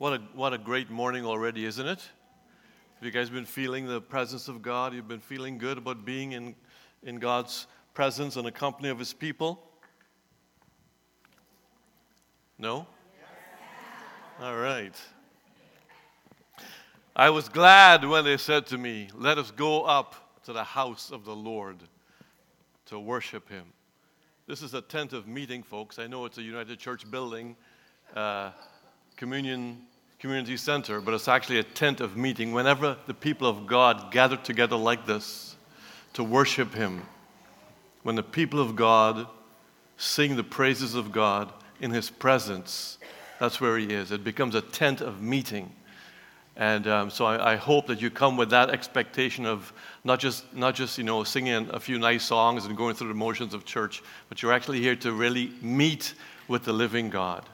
What a, what a great morning already, isn't it? Have you guys been feeling the presence of God? You've been feeling good about being in, in God's presence and the company of His people? No? All right. I was glad when they said to me, Let us go up to the house of the Lord to worship Him. This is a tent of meeting, folks. I know it's a United Church building, uh, communion community center, but it's actually a tent of meeting. Whenever the people of God gather together like this to worship Him, when the people of God sing the praises of God in His presence, that's where He is. It becomes a tent of meeting. And um, so I, I, hope that you come with that expectation of not just, not just you know, singing a few nice songs and going through the motions of church, but you're actually here to really meet with the living God.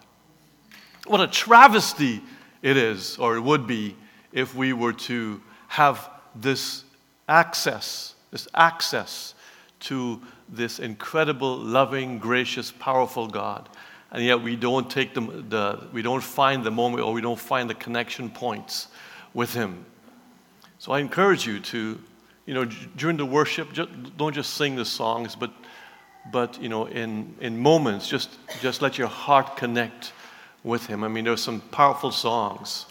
What a travesty it is, or it would be, if we were to have this access, this access to this incredible, loving, gracious, powerful God. And yet we don't take the, the we don't find the moment or we don't find the connection points with Him. So I encourage you to, you know, during the worship, just, don't just sing the songs, but, but you know, in, in moments, just, just let your heart connect with Him. I mean, there's some powerful songs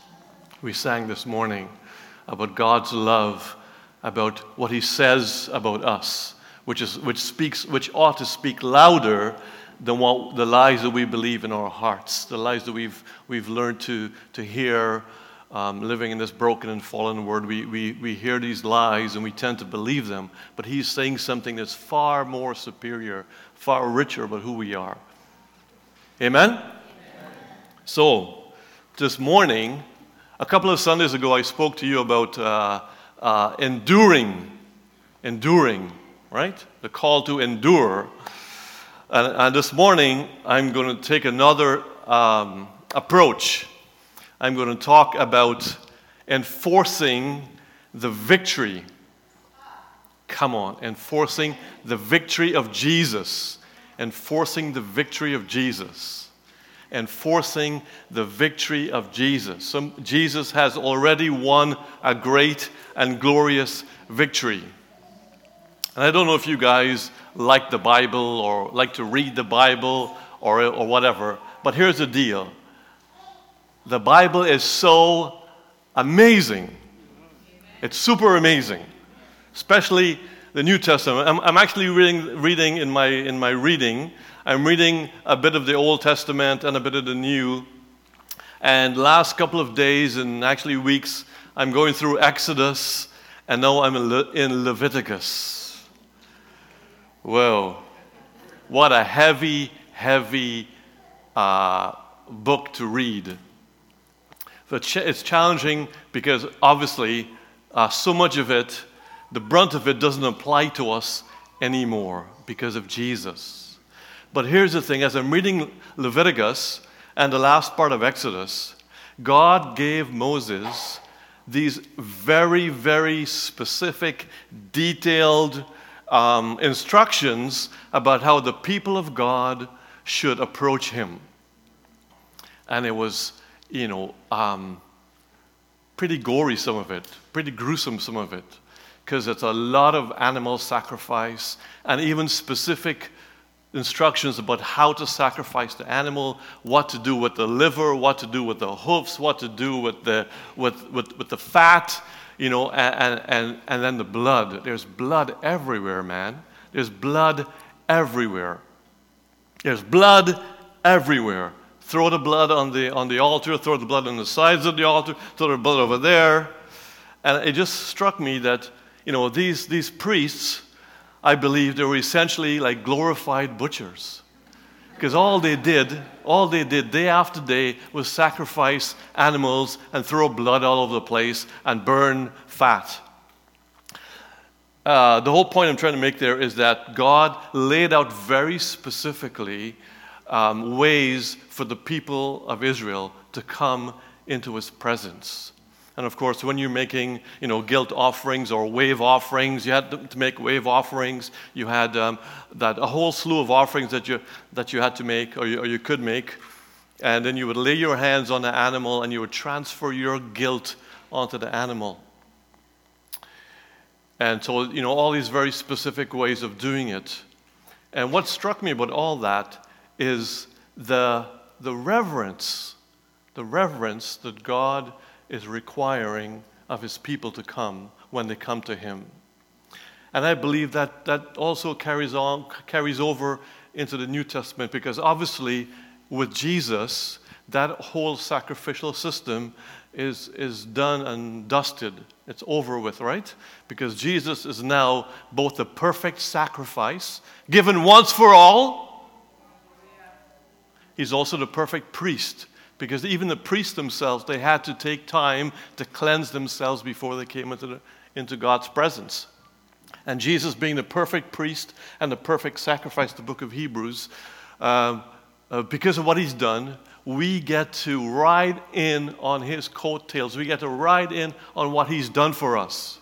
we sang this morning about God's love, about what He says about us, which, is, which, speaks, which ought to speak louder than what, the lies that we believe in our hearts, the lies that we've, we've learned to, to hear um, living in this broken and fallen world, we, we, we hear these lies and we tend to believe them. But he's saying something that's far more superior, far richer about who we are. Amen? So, this morning, a couple of Sundays ago, I spoke to you about uh, uh, enduring, enduring, right? The call to endure. And, and this morning, I'm going to take another um, approach I'm going to talk about enforcing the victory. Come on, enforcing the victory of Jesus. Enforcing the victory of Jesus. Enforcing the victory of Jesus. Some, Jesus has already won a great and glorious victory. And I don't know if you guys like the Bible or like to read the Bible or, or whatever, but here's the deal the Bible is so amazing. It's super amazing, especially the New Testament. I'm, I'm actually reading, reading in, my, in my reading, I'm reading a bit of the Old Testament and a bit of the New. And last couple of days and actually weeks, I'm going through Exodus, and now I'm in, Le- in Leviticus. Whoa, what a heavy, heavy uh, book to read. It's challenging because obviously uh, so much of it, the brunt of it doesn't apply to us anymore because of Jesus. But here's the thing as I'm reading Leviticus and the last part of Exodus, God gave Moses these very, very specific, detailed um, instructions about how the people of God should approach Him. And it was you know, um, pretty gory, some of it, pretty gruesome, some of it, because it's a lot of animal sacrifice and even specific instructions about how to sacrifice the animal, what to do with the liver, what to do with the hoofs, what to do with the, with, with, with the fat, you know, and, and, and then the blood. There's blood everywhere, man. There's blood everywhere. There's blood everywhere throw the blood on the, on the altar, throw the blood on the sides of the altar, throw the blood over there. And it just struck me that, you know, these, these priests, I believe they were essentially like glorified butchers. Because all they did, all they did day after day was sacrifice animals and throw blood all over the place and burn fat. Uh, the whole point I'm trying to make there is that God laid out very specifically um, ways for the people of Israel to come into his presence. And of course, when you're making, you know, guilt offerings or wave offerings, you had to make wave offerings. You had um, that a whole slew of offerings that you that you had to make, or you, or you could make. And then you would lay your hands on the animal and you would transfer your guilt onto the animal. And so, you know, all these very specific ways of doing it. And what struck me about all that is the, the reverence, the reverence that God is requiring of his people to come when they come to him. And I believe that that also carries on, carries over into the New Testament because obviously with Jesus, that whole sacrificial system is, is done and dusted. It's over with, right? Because Jesus is now both the perfect sacrifice, given once for all. He's also the perfect priest, because even the priests themselves, they had to take time to cleanse themselves before they came into, the, into God's presence. And Jesus, being the perfect priest and the perfect sacrifice, the book of Hebrews, uh, uh, because of what he's done, we get to ride in on his coattails. We get to ride in on what he's done for us.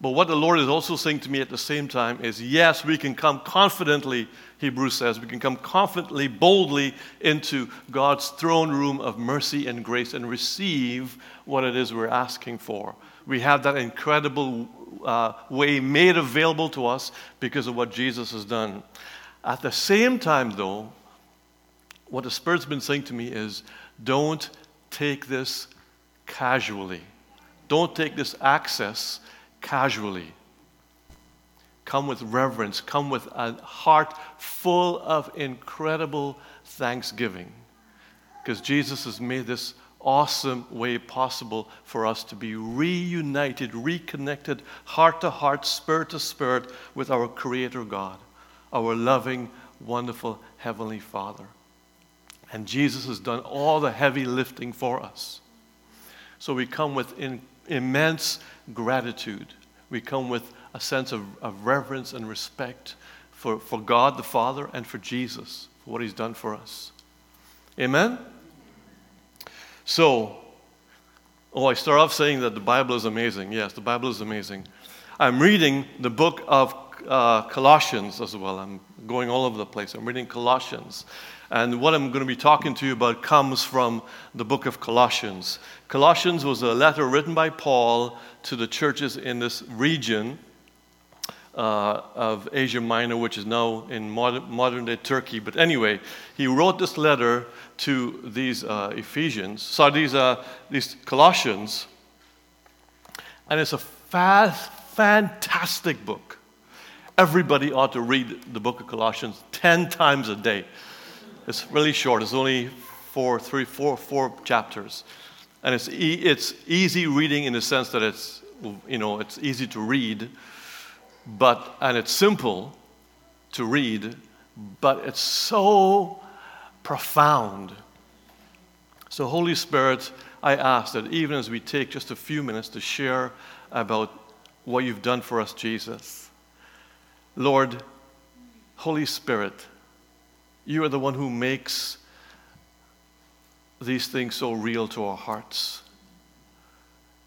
But what the Lord is also saying to me at the same time is yes, we can come confidently, Hebrews says, we can come confidently, boldly into God's throne room of mercy and grace and receive what it is we're asking for. We have that incredible uh, way made available to us because of what Jesus has done. At the same time, though, what the Spirit's been saying to me is don't take this casually. Don't take this access casually. Come with reverence, come with a heart full of incredible thanksgiving. Because Jesus has made this awesome way possible for us to be reunited, reconnected, heart to heart, spirit to spirit with our Creator God, our loving, wonderful Heavenly Father. And Jesus has done all the heavy lifting for us. So we come with in, immense gratitude. We come with a sense of, of reverence and respect for, for God the Father and for Jesus, for what He's done for us. Amen? So, oh, I start off saying that the Bible is amazing. Yes, the Bible is amazing. I'm reading the book of uh, Colossians as well. I'm going all over the place. I'm reading Colossians. And what I'm going to be talking to you about comes from the book of Colossians. Colossians was a letter written by Paul to the churches in this region uh, of Asia Minor, which is now in modern, modern, day Turkey. But anyway, he wrote this letter to these uh, Ephesians, so these, uh, these Colossians, and it's a fast, fantastic book. Everybody ought to read the book of Colossians 10 times a day. It's really short. It's only four, three, four, four chapters, and it's e- it's easy reading in the sense that it's you know it's easy to read, but and it's simple to read, but it's so profound. So, Holy Spirit, I ask that even as we take just a few minutes to share about what you've done for us, Jesus, Lord, Holy Spirit, you are the one who makes these things so real to our hearts.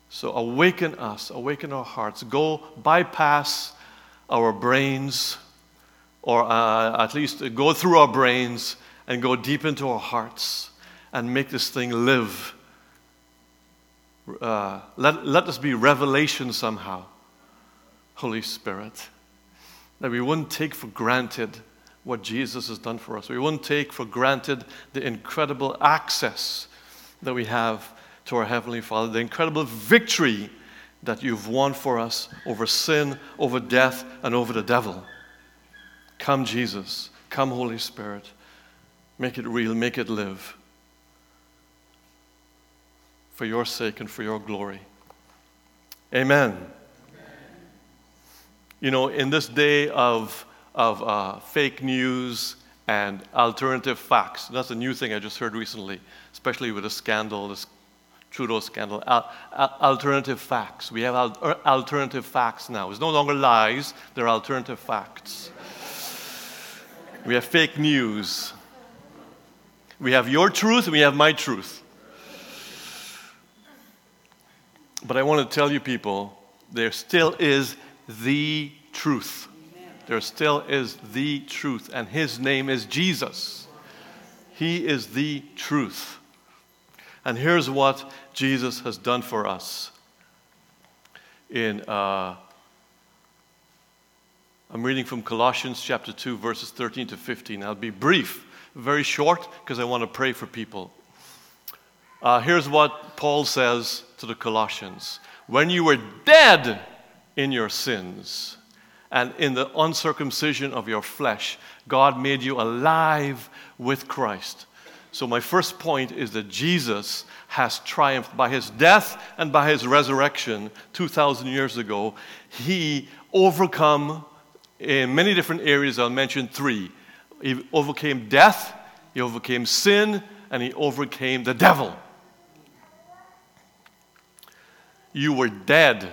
So awaken us, awaken our hearts. Go bypass our brains, or uh, at least go through our brains and go deep into our hearts and make this thing live. Uh, let, let this be revelation somehow, Holy Spirit, that we wouldn't take for granted what Jesus has done for us. We wouldn't take for granted the incredible access that we have to our Heavenly Father, the incredible victory that you've won for us over sin, over death, and over the devil. Come, Jesus. Come, Holy Spirit. Make it real, make it live. For your sake and for your glory. Amen. Amen. You know, in this day of of uh, fake news and alternative facts. That's a new thing I just heard recently, especially with the scandal, this Trudeau scandal. Al- al- alternative facts. We have al- er, alternative facts now. It's no longer lies, they're alternative facts. We have fake news. We have your truth and we have my truth. But I want to tell you people, there still is the truth there still is the truth, and his name is Jesus. He is the truth. And here's what Jesus has done for us. In, uh, I'm reading from Colossians chapter 2, verses 13 to 15. I'll be brief, very short, because I want to pray for people. Uh, here's what Paul says to the Colossians When you were dead in your sins and in the uncircumcision of your flesh, God made you alive with Christ. So, my first point is that Jesus has triumphed by his death and by his resurrection 2,000 years ago. He overcome in many different areas. I'll mention three. He overcame death, he overcame sin, and he overcame the devil. You were dead.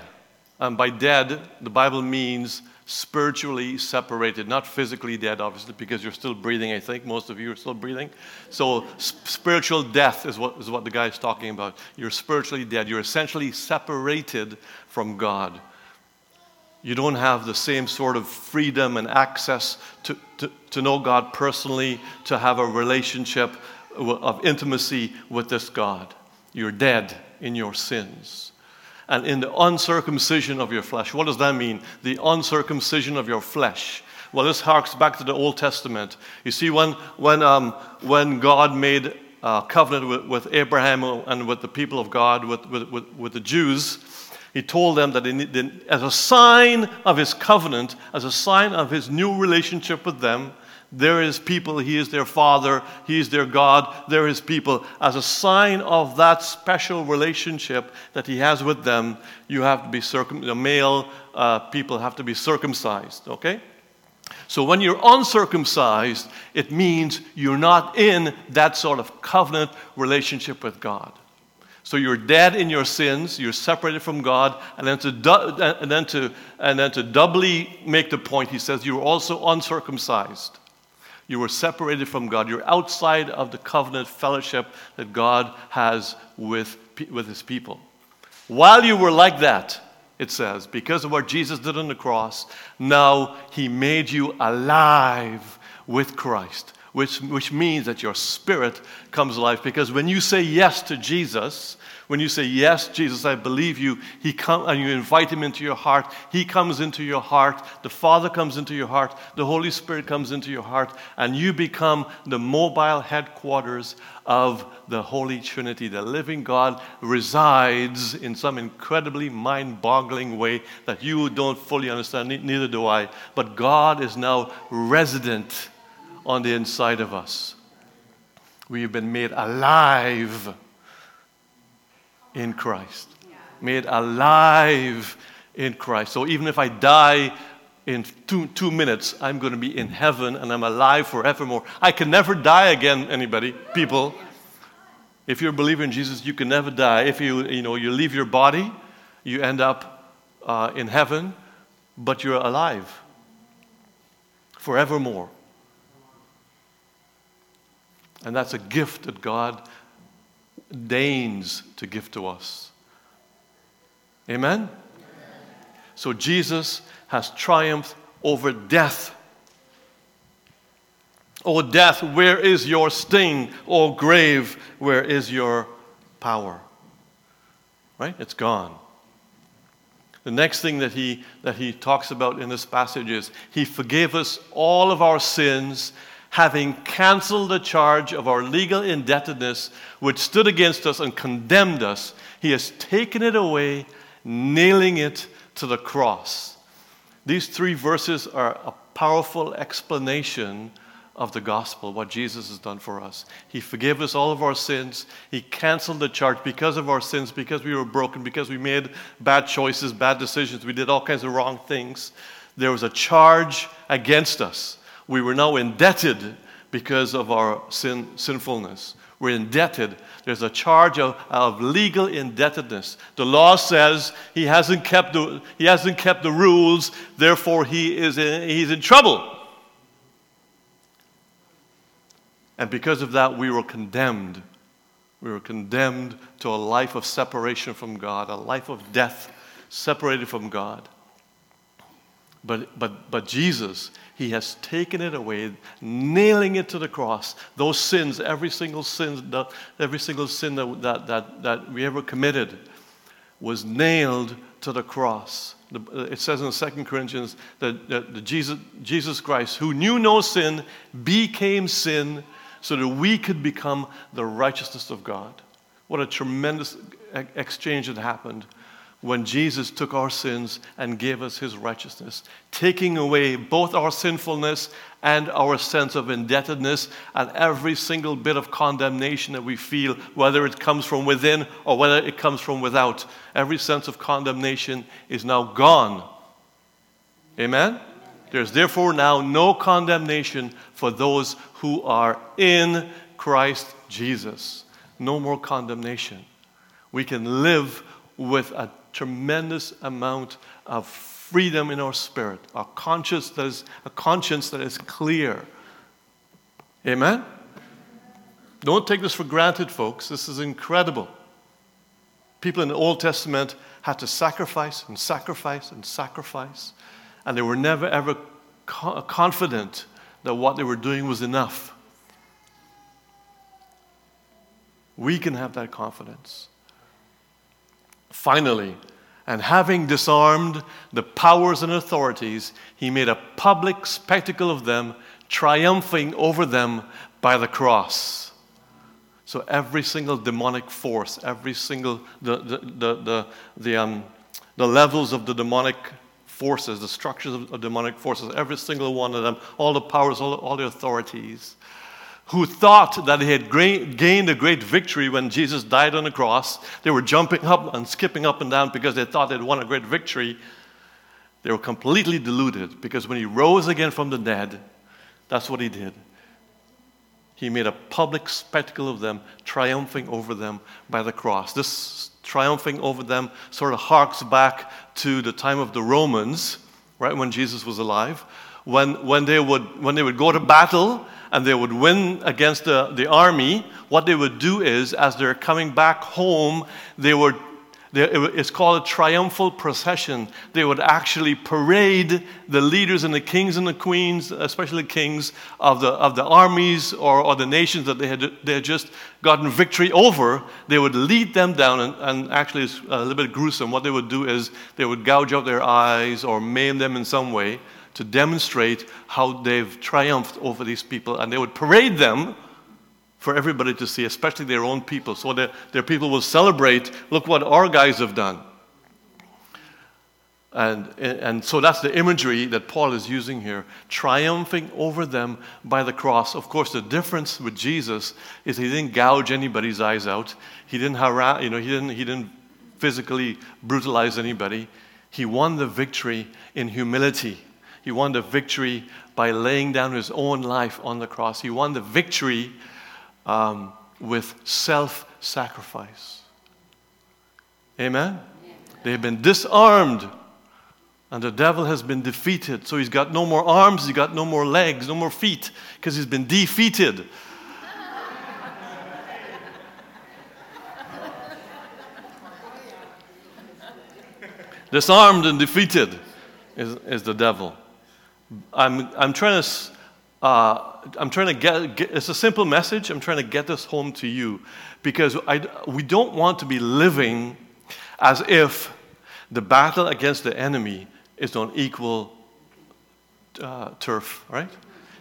And by dead, the Bible means spiritually separated, not physically dead, obviously, because you're still breathing, I think. Most of you are still breathing. So, spiritual death is what, is what the guy is talking about. You're spiritually dead. You're essentially separated from God. You don't have the same sort of freedom and access to, to, to know God personally, to have a relationship of intimacy with this God. You're dead in your sins and in the uncircumcision of your flesh. What does that mean? The uncircumcision of your flesh. Well, this harks back to the Old Testament. You see, when, when, um, when God made a covenant with, with, Abraham and with the people of God, with, with, with, the Jews, he told them that they, as a sign of his covenant, as a sign of his new relationship with them, there is people, He is their Father, He is their God, there is people. As a sign of that special relationship that He has with them, you have to be circum, the male uh, people have to be circumcised, okay? So when you're uncircumcised, it means you're not in that sort of covenant relationship with God. So you're dead in your sins, you're separated from God, and then to, and then to, and then to doubly make the point, he says, you're also uncircumcised. You were separated from God. You're outside of the covenant fellowship that God has with, with his people. While you were like that, it says, because of what Jesus did on the cross, now he made you alive with Christ, which, which means that your spirit comes alive. Because when you say yes to Jesus, when you say, Yes, Jesus, I believe you, he come, and you invite him into your heart, he comes into your heart, the Father comes into your heart, the Holy Spirit comes into your heart, and you become the mobile headquarters of the Holy Trinity. The living God resides in some incredibly mind boggling way that you don't fully understand, neither do I. But God is now resident on the inside of us. We have been made alive in Christ, made alive in Christ. So even if I die in two, two minutes, I'm going to be in heaven and I'm alive forevermore. I can never die again, anybody, people. If you're a believer in Jesus, you can never die. If you, you, know, you leave your body, you end up uh, in heaven, but you're alive forevermore. And that's a gift that God deigns to give to us. Amen? So Jesus has triumphed over death. Oh, death, where is your sting? Oh, grave, where is your power? Right? It's gone. The next thing that he, that he talks about in this passage is he forgave us all of our sins having canceled the charge of our legal indebtedness which stood against us and condemned us, he has taken it away, nailing it to the cross. These three verses are a powerful explanation of the gospel, what Jesus has done for us. He forgave us all of our sins. He canceled the charge because of our sins, because we were broken, because we made bad choices, bad decisions, we did all kinds of wrong things. There was a charge against us we were now indebted because of our sin, sinfulness. We're indebted. There's a charge of, of legal indebtedness. The law says he hasn't kept the, he hasn't kept the rules, therefore he is in, he's in trouble. And because of that, we were condemned. We were condemned to a life of separation from God, a life of death, separated from God. But, but, but Jesus, He has taken it away, nailing it to the cross. Those sins, every single sin, that, every single sin that, that, that, that we ever committed, was nailed to the cross. It says in 2 Corinthians that, that, that Jesus, Jesus Christ, who knew no sin, became sin so that we could become the righteousness of God. What a tremendous exchange had happened when Jesus took our sins and gave us his righteousness, taking away both our sinfulness and our sense of indebtedness and every single bit of condemnation that we feel, whether it comes from within or whether it comes from without. Every sense of condemnation is now gone. Amen? There's therefore now no condemnation for those who are in Christ Jesus. No more condemnation. We can live with a tremendous amount of freedom in our spirit, a conscience that is, a conscience that is clear. Amen? Don't take this for granted, folks. This is incredible. People in the Old Testament had to sacrifice and sacrifice and sacrifice, and they were never ever confident that what they were doing was enough. We can have that confidence. Finally, and having disarmed the powers and authorities, he made a public spectacle of them, triumphing over them by the cross. So every single demonic force, every single the the the the, the, um, the levels of the demonic forces, the structures of, of, demonic forces, every single one of them, all the powers, all, all the authorities, who thought that they had gained a great victory when Jesus died on the cross. They were jumping up and skipping up and down because they thought they'd won a great victory. They were completely deluded because when he rose again from the dead, that's what he did. He made a public spectacle of them, triumphing over them by the cross. This triumphing over them sort of harks back to the time of the Romans, right, when Jesus was alive. When, when, they, would, when they would go to battle, and they would win against the, the army, what they would do is, as they're coming back home, they would it's called a triumphal procession. They would actually parade the leaders and the kings and the queens, especially the kings of the, of the armies or, or the nations that they had, they had just gotten victory over. They would lead them down, and, and actually, it's a little bit gruesome. What they would do is they would gouge out their eyes or maim them in some way to demonstrate how they've triumphed over these people, and they would parade them for everybody to see, especially their own people, so that their people will celebrate look what our guys have done. And, and so that's the imagery that Paul is using here, triumphing over them by the cross. Of course, the difference with Jesus is he didn't gouge anybody's eyes out. He didn't harass, you know, he didn't, he didn't physically brutalize anybody. He won the victory in humility. He won the victory by laying down his own life on the cross. He won the victory um, with self sacrifice. Amen? They have been disarmed, and the devil has been defeated. So he's got no more arms, he's got no more legs, no more feet, because he's been defeated. Disarmed and defeated is, is the devil. I'm, I'm trying to, uh, I'm trying to get, get, it's a simple message. I'm trying to get this home to you because I, we don't want to be living as if the battle against the enemy is on equal uh, turf, right?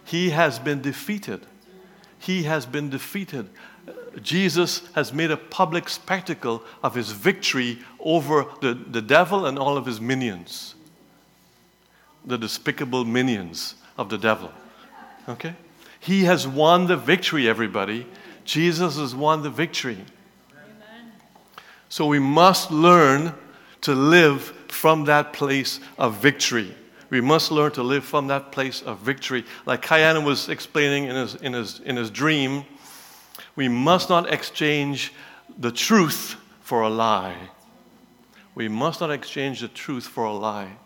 He has been defeated. He has been defeated. Jesus has made a public spectacle of his victory over the, the devil and all of his minions the despicable minions of the devil. Okay? He has won the victory, everybody. Jesus has won the victory. So we must learn to live from that place of victory. We must learn to live from that place of victory. Like Kayana was explaining in his, in his, in his dream, we must not exchange the truth for a lie. We must not exchange the truth for a lie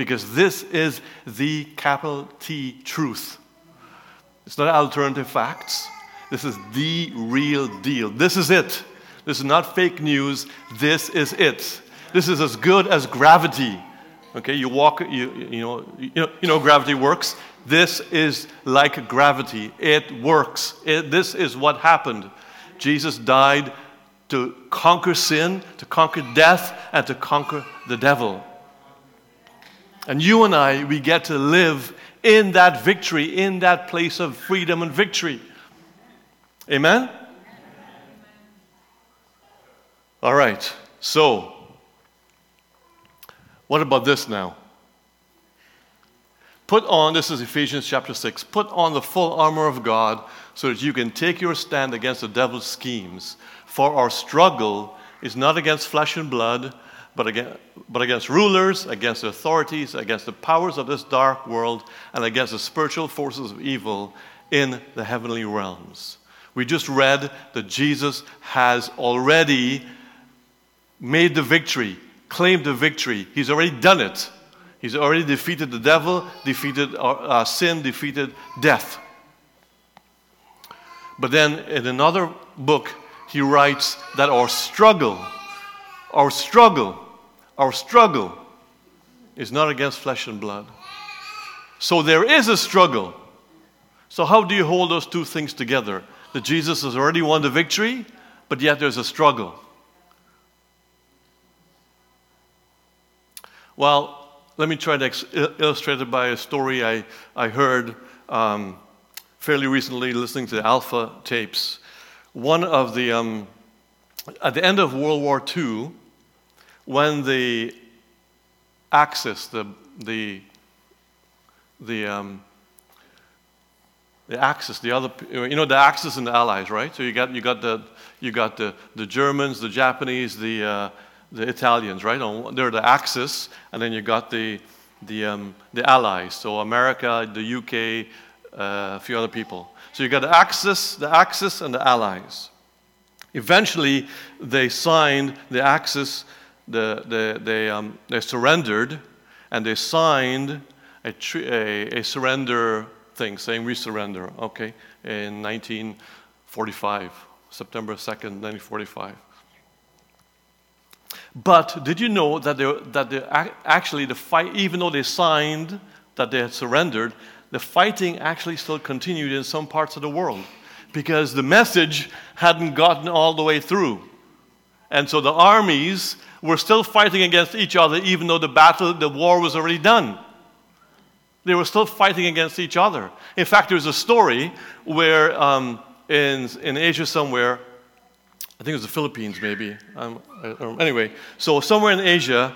because this is the capital T truth. It's not alternative facts. This is the real deal. This is it. This is not fake news. This is it. This is as good as gravity. Okay, you walk, you, you, know, you, know, you know gravity works. This is like gravity. It works. It, this is what happened. Jesus died to conquer sin, to conquer death, and to conquer the devil. And you and I, we get to live in that victory, in that place of freedom and victory. Amen? All right, so what about this now? Put on, this is Ephesians chapter 6, put on the full armor of God so that you can take your stand against the devil's schemes. For our struggle is not against flesh and blood, but against, but against rulers, against authorities, against the powers of this dark world, and against the spiritual forces of evil in the heavenly realms. We just read that Jesus has already made the victory, claimed the victory. He's already done it. He's already defeated the devil, defeated uh, sin, defeated death. But then in another book, he writes that our struggle, our struggle, our struggle is not against flesh and blood. So there is a struggle. So, how do you hold those two things together? That Jesus has already won the victory, but yet there's a struggle. Well, let me try to ex- illustrate it by a story I, I heard um, fairly recently listening to the Alpha tapes. One of the, um, at the end of World War II, when the Axis, the, the, the, um, the Axis, the other, you know, the Axis and the Allies, right? So you got, you got, the, you got the, the Germans, the Japanese, the, uh, the Italians, right? They're the Axis, and then you got the, the, um, the Allies, so America, the UK, uh, a few other people. So you got the Axis, the Axis, and the Allies. Eventually, they signed the Axis, the, the, they, um, they surrendered, and they signed a, a, a surrender thing saying we surrender, okay, in 1945, September 2nd, 1945. But did you know that, they, that they, actually the fight, even though they signed that they had surrendered, the fighting actually still continued in some parts of the world because the message hadn't gotten all the way through. And so the armies were still fighting against each other even though the battle, the war was already done. They were still fighting against each other. In fact, there's a story where um, in, in Asia somewhere, I think it was the Philippines, maybe. Um, anyway, so somewhere in Asia,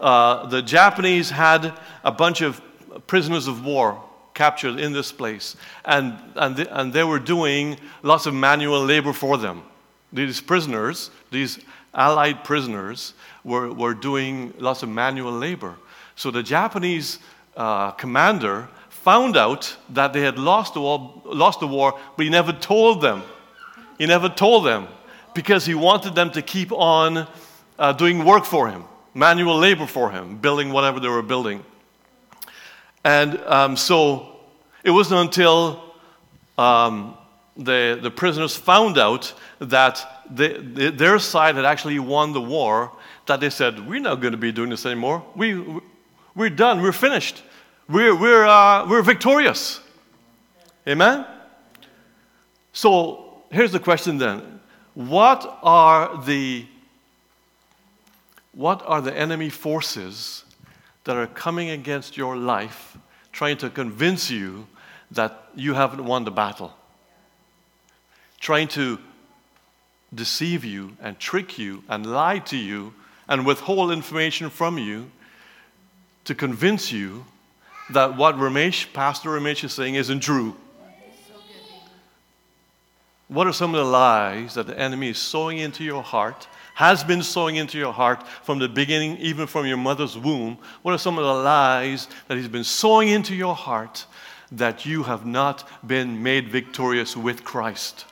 uh, the Japanese had a bunch of prisoners of war captured in this place, and, and, and they were doing lots of manual labor for them. These prisoners, these Allied prisoners, were, were doing lots of manual labor. So the Japanese uh, commander found out that they had lost the, war, lost the war, but he never told them. He never told them because he wanted them to keep on uh, doing work for him, manual labor for him, building whatever they were building. And um, so it wasn't until um, the, the prisoners found out that they, they, their side had actually won the war that they said, We're not going to be doing this anymore. We, we're done. We're finished. We're, we're, uh, we're victorious. Amen? So here's the question then what are the what are the enemy forces that are coming against your life trying to convince you that you haven't won the battle trying to deceive you and trick you and lie to you and withhold information from you to convince you that what Ramesh, Pastor Ramesh is saying isn't true. What are some of the lies that the enemy is sowing into your heart, has been sowing into your heart from the beginning, even from your mother's womb? What are some of the lies that he's been sowing into your heart that you have not been made victorious with Christ?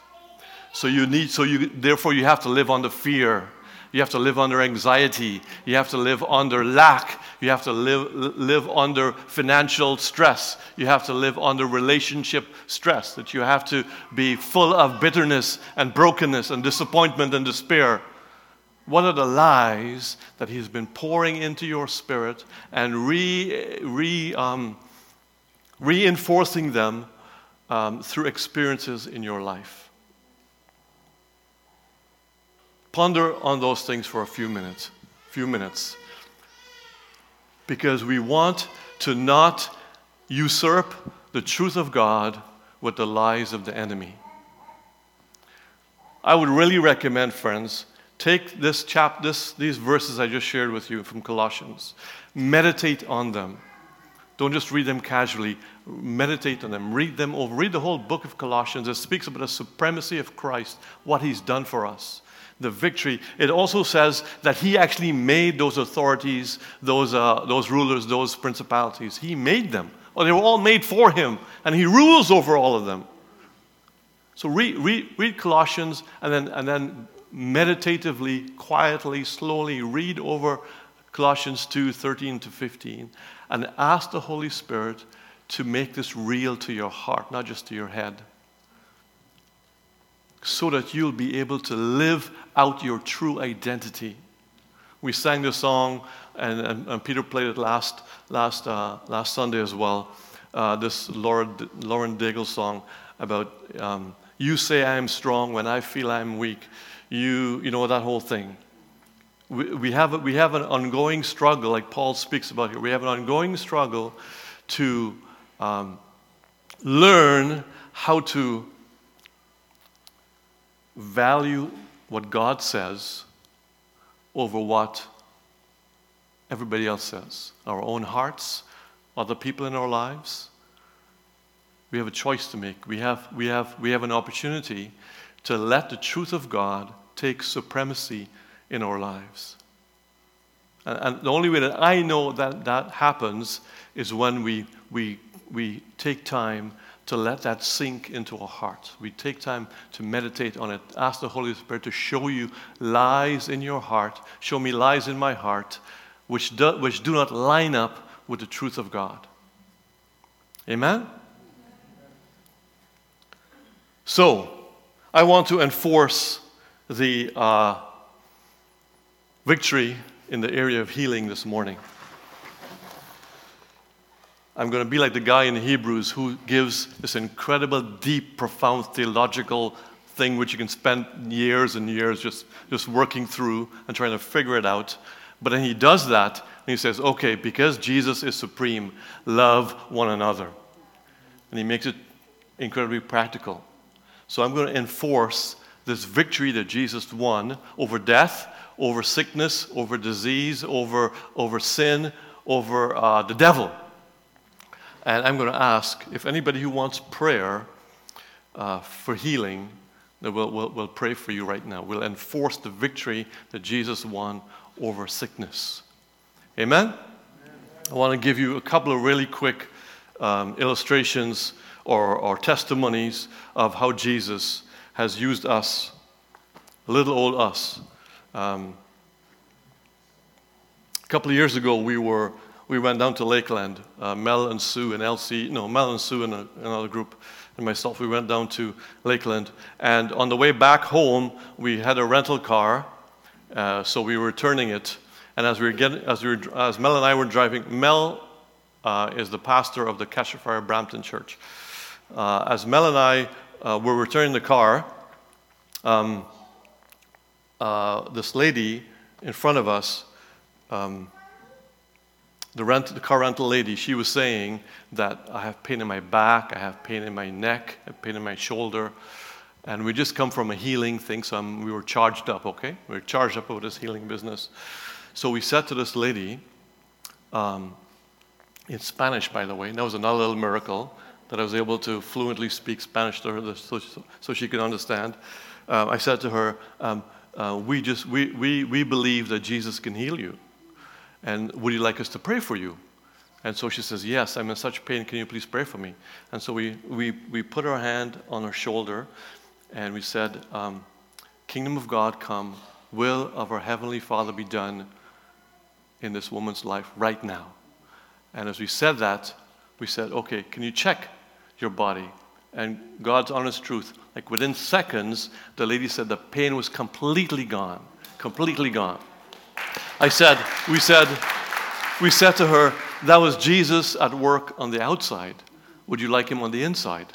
So you need, so you, therefore you have to live under fear. You have to live under anxiety. You have to live under lack. You have to live, live under financial stress. You have to live under relationship stress. That you have to be full of bitterness and brokenness and disappointment and despair. What are the lies that He's been pouring into your spirit and re, re, um, reinforcing them um, through experiences in your life? Ponder on those things for a few minutes. Few minutes. Because we want to not usurp the truth of God with the lies of the enemy. I would really recommend, friends, take this chap, this, these verses I just shared with you from Colossians, meditate on them. Don't just read them casually. Meditate on them. Read them over. Read the whole book of Colossians. It speaks about the supremacy of Christ, what he's done for us, the victory. It also says that he actually made those authorities, those, uh, those rulers, those principalities. He made them. Well, they were all made for him, and he rules over all of them. So read, read, read Colossians and then, and then meditatively, quietly, slowly read over Colossians 2 13 to 15 and ask the Holy Spirit to make this real to your heart, not just to your head, so that you'll be able to live out your true identity. We sang the song, and, and, and Peter played it last, last, uh, last Sunday as well. Uh, this Lauren, Lauren Daigle song about um, you say I am strong when I feel I'm weak. You, you know, that whole thing. We, we, have, we have an ongoing struggle, like Paul speaks about here. We have an ongoing struggle to um, learn how to value what God says over what everybody else says. Our own hearts, other people in our lives. We have a choice to make. We have, we have, we have an opportunity to let the truth of God take supremacy in our lives. And, and, the only way that I know that that happens is when we, we, we take time to let that sink into our hearts. We take time to meditate on it. Ask the Holy Spirit to show you lies in your heart, show me lies in my heart, which do, which do not line up with the truth of God. Amen? So, I want to enforce the uh, victory in the area of healing this morning. I'm going to be like the guy in Hebrews who gives this incredible, deep, profound theological thing which you can spend years and years just, just working through and trying to figure it out. But then he does that and he says, okay, because Jesus is supreme, love one another. And he makes it incredibly practical. So I'm going to enforce this victory that Jesus won over death, over sickness, over disease, over, over sin, over uh, the devil. And I'm going to ask if anybody who wants prayer uh, for healing, that we'll, we'll, we'll pray for you right now. We'll enforce the victory that Jesus won over sickness. Amen? Amen. I want to give you a couple of really quick um, illustrations or, or testimonies of how Jesus has used us, little old us. Um, a couple of years ago, we were we went down to Lakeland. Uh, Mel and Sue and Elsie, no, Mel and Sue and a, another group, and myself. We went down to Lakeland, and on the way back home, we had a rental car, uh, so we were returning it. And as we were getting, as we were, as Mel and I were driving, Mel uh, is the pastor of the Fire Brampton Church. Uh, as Mel and I uh, were returning the car, um, uh, this lady in front of us, um, the, rent, the car rental lady, she was saying that I have pain in my back, I have pain in my neck, I have pain in my shoulder. And we just come from a healing thing, so I'm, we were charged up, okay? We were charged up with this healing business. So we said to this lady, um, in Spanish, by the way, that was another little miracle that I was able to fluently speak Spanish to her so, so she could understand. Uh, I said to her, um, uh, we, just, we, we, we believe that Jesus can heal you. And would you like us to pray for you? And so she says, Yes, I'm in such pain. Can you please pray for me? And so we, we, we put our hand on her shoulder and we said, um, Kingdom of God come, will of our Heavenly Father be done in this woman's life right now. And as we said that, we said, Okay, can you check your body? And God's honest truth, like within seconds, the lady said the pain was completely gone completely gone. I said, we said, we said to her, that was Jesus at work on the outside. Would you like him on the inside?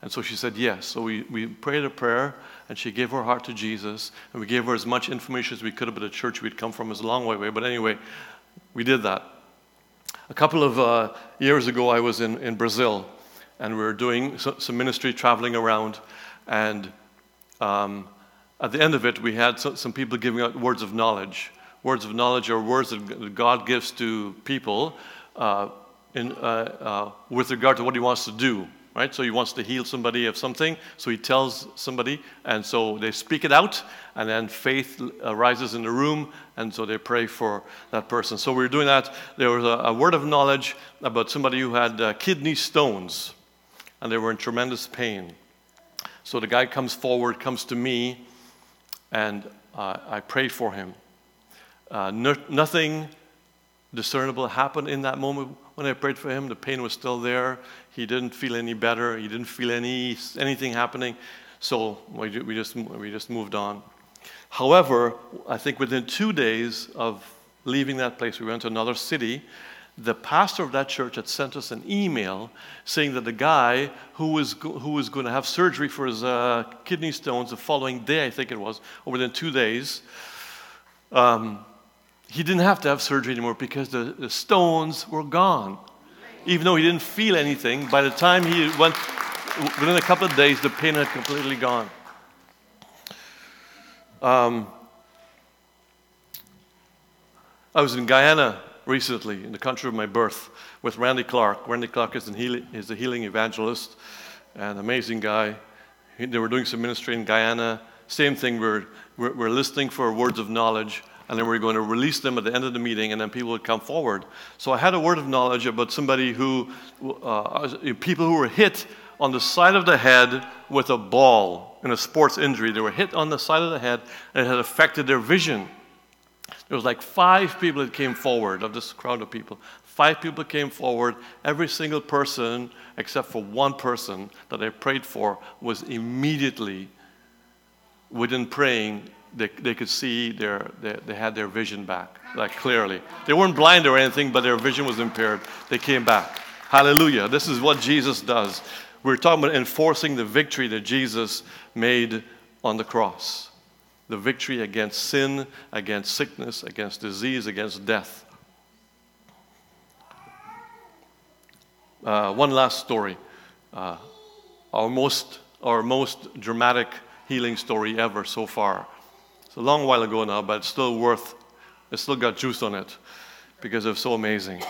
And so she said yes. So we, we prayed a prayer, and she gave her heart to Jesus, and we gave her as much information as we could about the church we'd come from. It was a long way away, but anyway, we did that. A couple of uh, years ago, I was in, in Brazil, and we were doing some ministry traveling around, and um, at the end of it, we had some people giving out words of knowledge. Words of knowledge are words that God gives to people uh, in, uh, uh, with regard to what He wants to do right? So he wants to heal somebody of something, so he tells somebody, and so they speak it out, and then faith arises in the room, and so they pray for that person. So we were doing that. There was a, a word of knowledge about somebody who had uh, kidney stones, and they were in tremendous pain. So the guy comes forward, comes to me, and uh, I prayed for him. Uh, no, nothing discernible happened in that moment when I prayed for him. The pain was still there. He didn't feel any better. He didn't feel any anything happening. So we, we just we just moved on. However, I think within two days of leaving that place, we went to another city. The pastor of that church had sent us an email saying that the guy who was, who was going to have surgery for his uh, kidney stones the following day, I think it was, or within two days, um, he didn't have to have surgery anymore because the, the stones were gone. Even though he didn't feel anything, by the time he went, within a couple of days, the pain had completely gone. Um, I was in Guyana recently, in the country of my birth, with Randy Clark. Randy Clark is, healing, is a healing evangelist, an amazing guy. They were doing some ministry in Guyana. Same thing, we're, we're, we're listening for words of knowledge and then we are going to release them at the end of the meeting, and then people would come forward. So I had a word of knowledge about somebody who, uh, people who were hit on the side of the head with a ball in a sports injury. They were hit on the side of the head, and it had affected their vision. There was like five people that came forward of this crowd of people. Five people came forward. Every single person, except for one person that I prayed for, was immediately, within praying, they, they could see their, they, they had their vision back, like clearly. They weren't blind or anything, but their vision was impaired. They came back. Hallelujah. This is what Jesus does. We're talking about enforcing the victory that Jesus made on the cross the victory against sin, against sickness, against disease, against death. Uh, one last story. Uh, our, most, our most dramatic healing story ever so far a long while ago now, but it's still worth, it's still got juice on it because it's so amazing.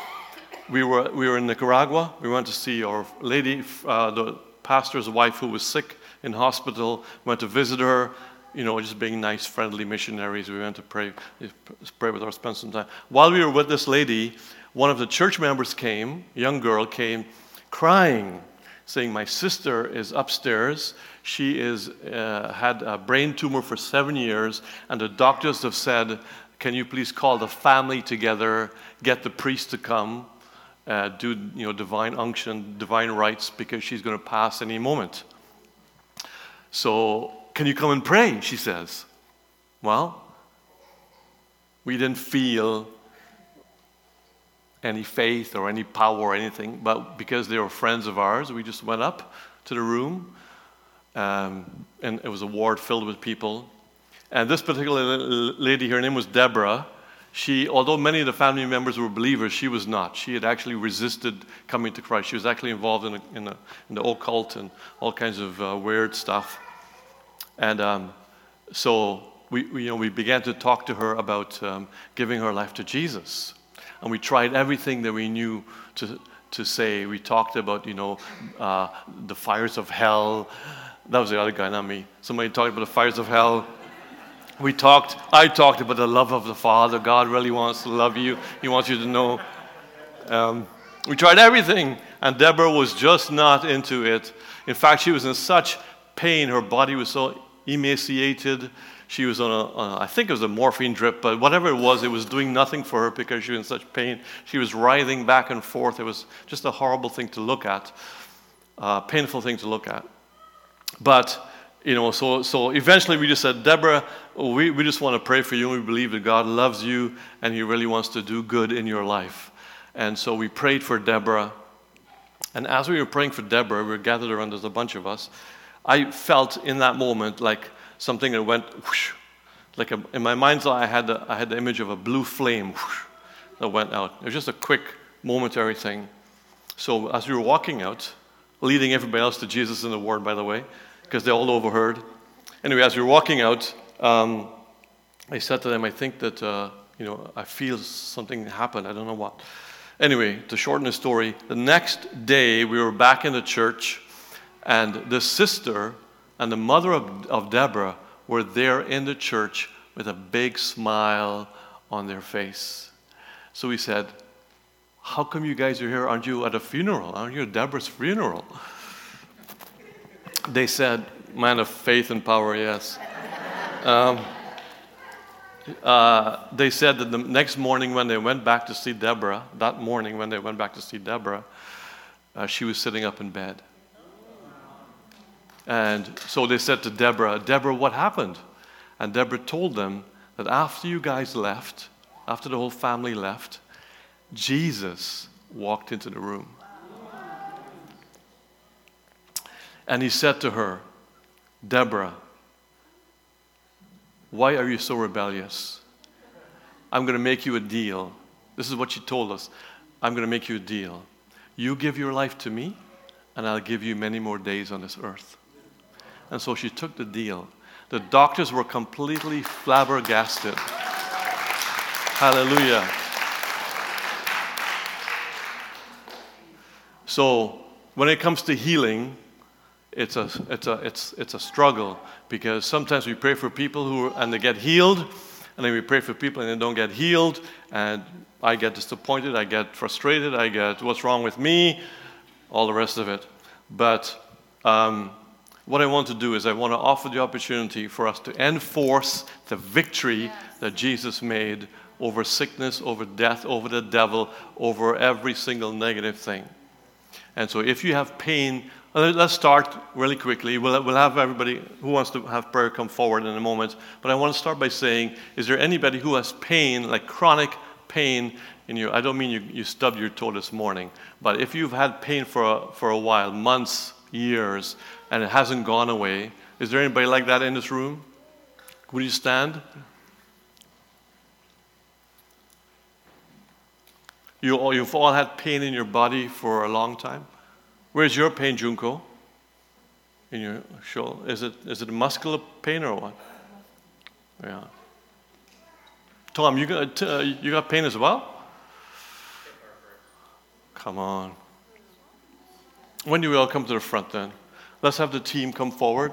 We were, we were in Nicaragua. We went to see our lady, uh, the pastor's wife who was sick in hospital. Went to visit her, you know, just being nice, friendly missionaries. We went to pray, pray with her, spend some time. While we were with this lady, one of the church members came, young girl came, crying, saying, My sister is upstairs. She is, uh, had a brain tumor for seven years, and the doctors have said, Can you please call the family together, get the priest to come, uh, do you know, divine unction, divine rites, because she's going to pass any moment. So, can you come and pray? She says. Well, we didn't feel any faith or any power or anything, but because they were friends of ours, we just went up to the room um, and it was a ward filled with people. And this particular lady, her name was Deborah. She, although many of the family members were believers, she was not. She had actually resisted coming to Christ. She was actually involved in, a, in, a, in the occult and all kinds of uh, weird stuff. And um, so we, we, you know, we began to talk to her about um, giving her life to Jesus. And we tried everything that we knew to, to say. We talked about, you know, uh, the fires of hell, that was the other guy, not me. Somebody talked about the fires of hell. We talked, I talked about the love of the Father. God really wants to love you, He wants you to know. Um, we tried everything, and Deborah was just not into it. In fact, she was in such pain, her body was so emaciated. She was on a, on a, I think it was a morphine drip, but whatever it was, it was doing nothing for her because she was in such pain. She was writhing back and forth. It was just a horrible thing to look at, a uh, painful thing to look at. But you know, so, so eventually we just said, Deborah, we, we just want to pray for you. We believe that God loves you and He really wants to do good in your life. And so we prayed for Deborah. And as we were praying for Deborah, we were gathered around, there's a bunch of us. I felt in that moment like something that went whoosh, like a, in my mind's eye, I had, the, I had the image of a blue flame whoosh, that went out. It was just a quick, momentary thing. So as we were walking out, leading everybody else to Jesus in the Word, by the way, because they all overheard. Anyway, as we were walking out, um, I said to them, I think that, uh, you know, I feel something happen. I don't know what. Anyway, to shorten the story, the next day we were back in the church, and the sister and the mother of, of Deborah were there in the church with a big smile on their face. So we said, How come you guys are here? Aren't you at a funeral? Aren't you at Deborah's funeral? They said, Man of faith and power, yes. Um, uh, they said that the next morning when they went back to see Deborah, that morning when they went back to see Deborah, uh, she was sitting up in bed. And so they said to Deborah, Deborah, what happened? And Deborah told them that after you guys left, after the whole family left, Jesus walked into the room. And he said to her, Deborah, why are you so rebellious? I'm going to make you a deal. This is what she told us. I'm going to make you a deal. You give your life to me, and I'll give you many more days on this earth. And so she took the deal. The doctors were completely flabbergasted. Hallelujah. So, when it comes to healing, it's a, it's a, it's, it's a struggle because sometimes we pray for people who and they get healed, and then we pray for people and they don't get healed, and I get disappointed, I get frustrated, I get what's wrong with me, all the rest of it. But um, what I want to do is I want to offer the opportunity for us to enforce the victory yes. that Jesus made over sickness, over death, over the devil, over every single negative thing. And so if you have pain uh, Let's start really quickly. We'll, we'll have everybody who wants to have prayer come forward in a moment. But I want to start by saying is there anybody who has pain, like chronic pain in your, I don't mean you, you stubbed your toe this morning, but if you've had pain for a, for a while, months, years, and it hasn't gone away, is there anybody like that in this room? Would you stand? You, all, you've all had pain in your body for a long time? Where's your pain, Junko? In your shoulder? Is it, is it a muscular pain or what? Yeah. Tom, you got, uh, you got pain as well? Come on. When do we all come to the front then? Let's have the team come forward.